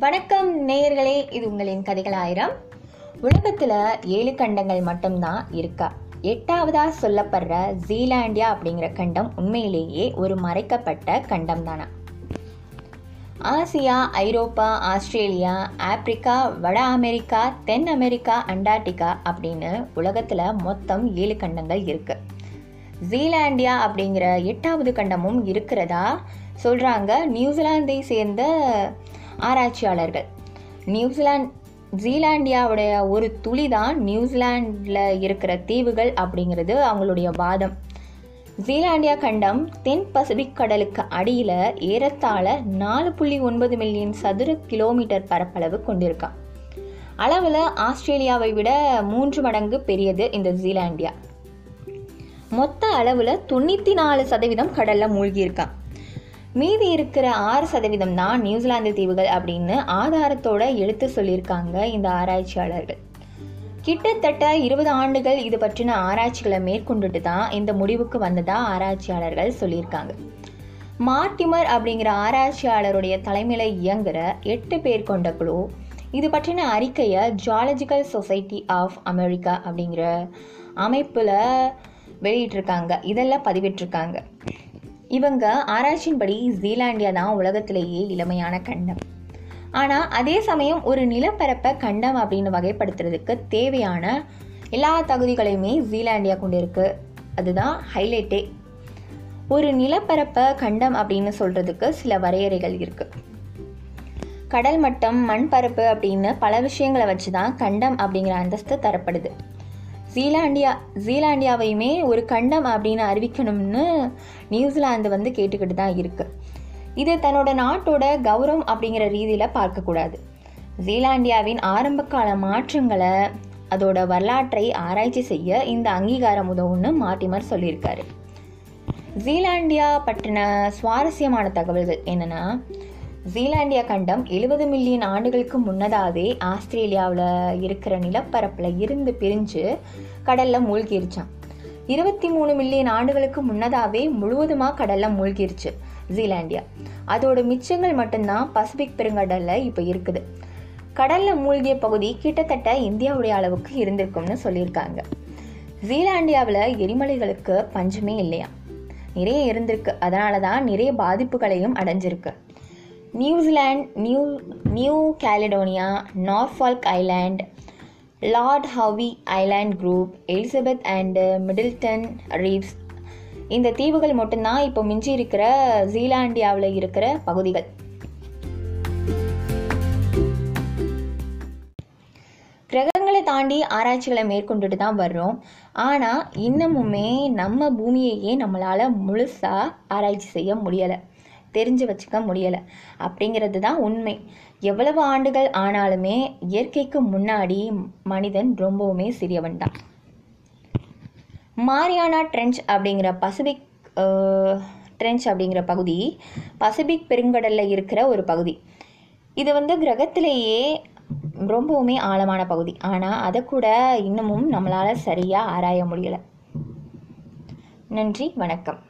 வணக்கம் நேயர்களே இது உங்களின் கதைகள் ஆயிரம். உலகத்துல ஏழு கண்டங்கள் மட்டும்தான் இருக்கா? எட்டாவதா சொல்லப்படுற ஜீலாண்டியா அப்படிங்கிற கண்டம் உண்மையிலேயே ஒரு மறைக்கப்பட்ட கண்டம் தானா ஆசியா ஐரோப்பா ஆஸ்திரேலியா ஆப்பிரிக்கா வட அமெரிக்கா தென் அமெரிக்கா அண்டார்டிகா அப்படின்னு உலகத்துல மொத்தம் ஏழு கண்டங்கள் இருக்கு. ஜீலாண்டியா அப்படிங்கிற எட்டாவது கண்டமும் இருக்கிறதா சொல்றாங்க நியூசிலாந்தை சேர்ந்த ஆராய்ச்சியாளர்கள். நியூசிலாந்து ஜீலாண்டியாவுடைய ஒரு துளி தான் நியூசிலாண்டில் இருக்கிற தீவுகள் அப்படிங்கிறது அவங்களுடைய வாதம். ஜீலாண்டியா கண்டம் தென் பசிபிக் கடலுக்கு அடியில் ஏறத்தாழ நாலு புள்ளி ஒன்பது மில்லியன் சதுர கிலோமீட்டர் பரப்பளவு கொண்டிருக்கான் அளவில் ஆஸ்திரேலியாவை விட மூன்று மடங்கு பெரியது இந்த ஜீலாண்டியா. மொத்த அளவில் தொண்ணூற்றி நாலு சதவீதம் கடலில் மூழ்கியிருக்கான் மீதி இருக்கிற ஆறு சதவீதம் தான் நியூசிலாந்து தீவுகள் அப்படின்னு ஆதாரத்தோட எடுத்து சொல்லியிருக்காங்க இந்த ஆராய்ச்சியாளர்கள். கிட்டத்தட்ட இருபது ஆண்டுகள் இது பற்றின ஆராய்ச்சிகளை மேற்கொண்டுட்டு தான் இந்த முடிவுக்கு வந்ததாக ஆராய்ச்சியாளர்கள் சொல்லியிருக்காங்க. மார்டிமர் அப்படிங்கிற ஆராய்ச்சியாளருடைய தலைமையில் இயங்குகிற எட்டு பேர் கொண்ட குழு இது பற்றின அறிக்கையை ஜாலஜிக்கல் சொசைட்டி ஆஃப் அமெரிக்கா அப்படிங்கிற அமைப்பில் வெளியிட்டிருக்காங்க. இதெல்லாம் பதிவிட்டிருக்காங்க. இவங்க ஆராய்ச்சியின்படி ஜீலாண்டியா தான் உலகத்திலேயே இளமையான கண்டம் ஆனால் அதே சமயம் ஒரு நிலப்பரப்பை கண்டம் அப்படின்னு வகைப்படுத்துறதுக்கு தேவையான எல்லா தகுதிகளையுமே ஜீலாண்டியா கொண்டிருக்கு. அதுதான் ஹைலைட்டே. ஒரு நிலப்பரப்பை கண்டம் அப்படின்னு சொல்கிறதுக்கு சில வரையறைகள் இருக்குது கடல் மட்டம் மண்பரப்பு அப்படின்னு பல விஷயங்களை வச்சு தான் கண்டம் அப்படிங்கிற அந்தஸ்து தரப்படுது. ஜீலாண்டியா ஜீலாண்டியாவையுமே ஒரு கண்டம் அப்படின்னு அறிவிக்கணும்னு நியூசிலாந்து வந்து கேட்டுக்கிட்டு தான் இருக்குது இது தன்னோட நாட்டோட கௌரவம் அப்படிங்கிற ரீதியில் பார்க்கக்கூடாது ஜீலாண்டியாவின் ஆரம்பகால மாற்றங்களை அதோட வரலாற்றை ஆராய்ச்சி செய்ய இந்த அங்கீகாரம் உதவும்னு மார்டிமர் சொல்லியிருக்காரு. ஜீலாண்டியா பற்றின சுவாரஸ்யமான தகவல்கள் என்னென்னா ஜீலாண்டியா கண்டம் எழுபது மில்லியன் ஆண்டுகளுக்கு முன்னதாகவே ஆஸ்திரேலியாவில் இருக்கிற நிலப்பரப்பில் இருந்து பிரிஞ்சு கடலில் மூழ்கிருச்சான் இருபத்தி மூணு மில்லியன் ஆண்டுகளுக்கு முன்னதாகவே முழுவதுமாக கடலில் மூழ்கிருச்சு ஜீலாண்டியா. அதோட மிச்சங்கள் மட்டும்தான் பசிபிக் பெருங்கடலில் இப்போ இருக்குது. கடலில் மூழ்கிய பகுதி கிட்டத்தட்ட இந்தியாவுடைய அளவுக்கு இருந்திருக்கும்னு சொல்லியிருக்காங்க. ஜீலாண்டியாவில் எரிமலைகளுக்கு பஞ்சமே இல்லையா நிறைய இருந்திருக்கு. அதனால தான் நிறைய பாதிப்புகளையும் அடைஞ்சிருக்கு. New Zealand New New Caledonia Norfolk Island Lord Howe Island group Elizabeth and Middleton reefs இந்த தீவுகள் மட்டும்தான் இப்போ மிஞ்சி இருக்கிற ஜீலாண்டியாவில் இருக்கிற பகுதிகள். கிரகங்களை தாண்டி ஆராய்ச்சிகளை மேற்கொண்டுட்டு தான் வர்றோம். ஆனால் இன்னமுமே நம்ம பூமியையே நம்மளால் முழுசாக ஆராய்ச்சி செய்ய முடியலை. தெரிஞ்சு வச்சுக்க முடியலை. அப்படிங்கிறது தான் உண்மை. எவ்வளவு ஆண்டுகள் ஆனாலுமே இயற்கைக்கு முன்னாடி மனிதன் ரொம்பவுமே சிறியவன் தான். மாரியானா ட்ரெஞ்ச் அப்படிங்கிற பசிபிக் ட்ரெஞ்ச் அப்படிங்கிற பகுதி பசிபிக் பெருங்கடலில் இருக்கிற ஒரு பகுதி. இது வந்து கிரகத்திலேயே ரொம்பவுமே ஆழமான பகுதி. ஆனால் அதை கூட இன்னமும் நம்மளால் சரியாக ஆராய முடியலை. நன்றி வணக்கம்.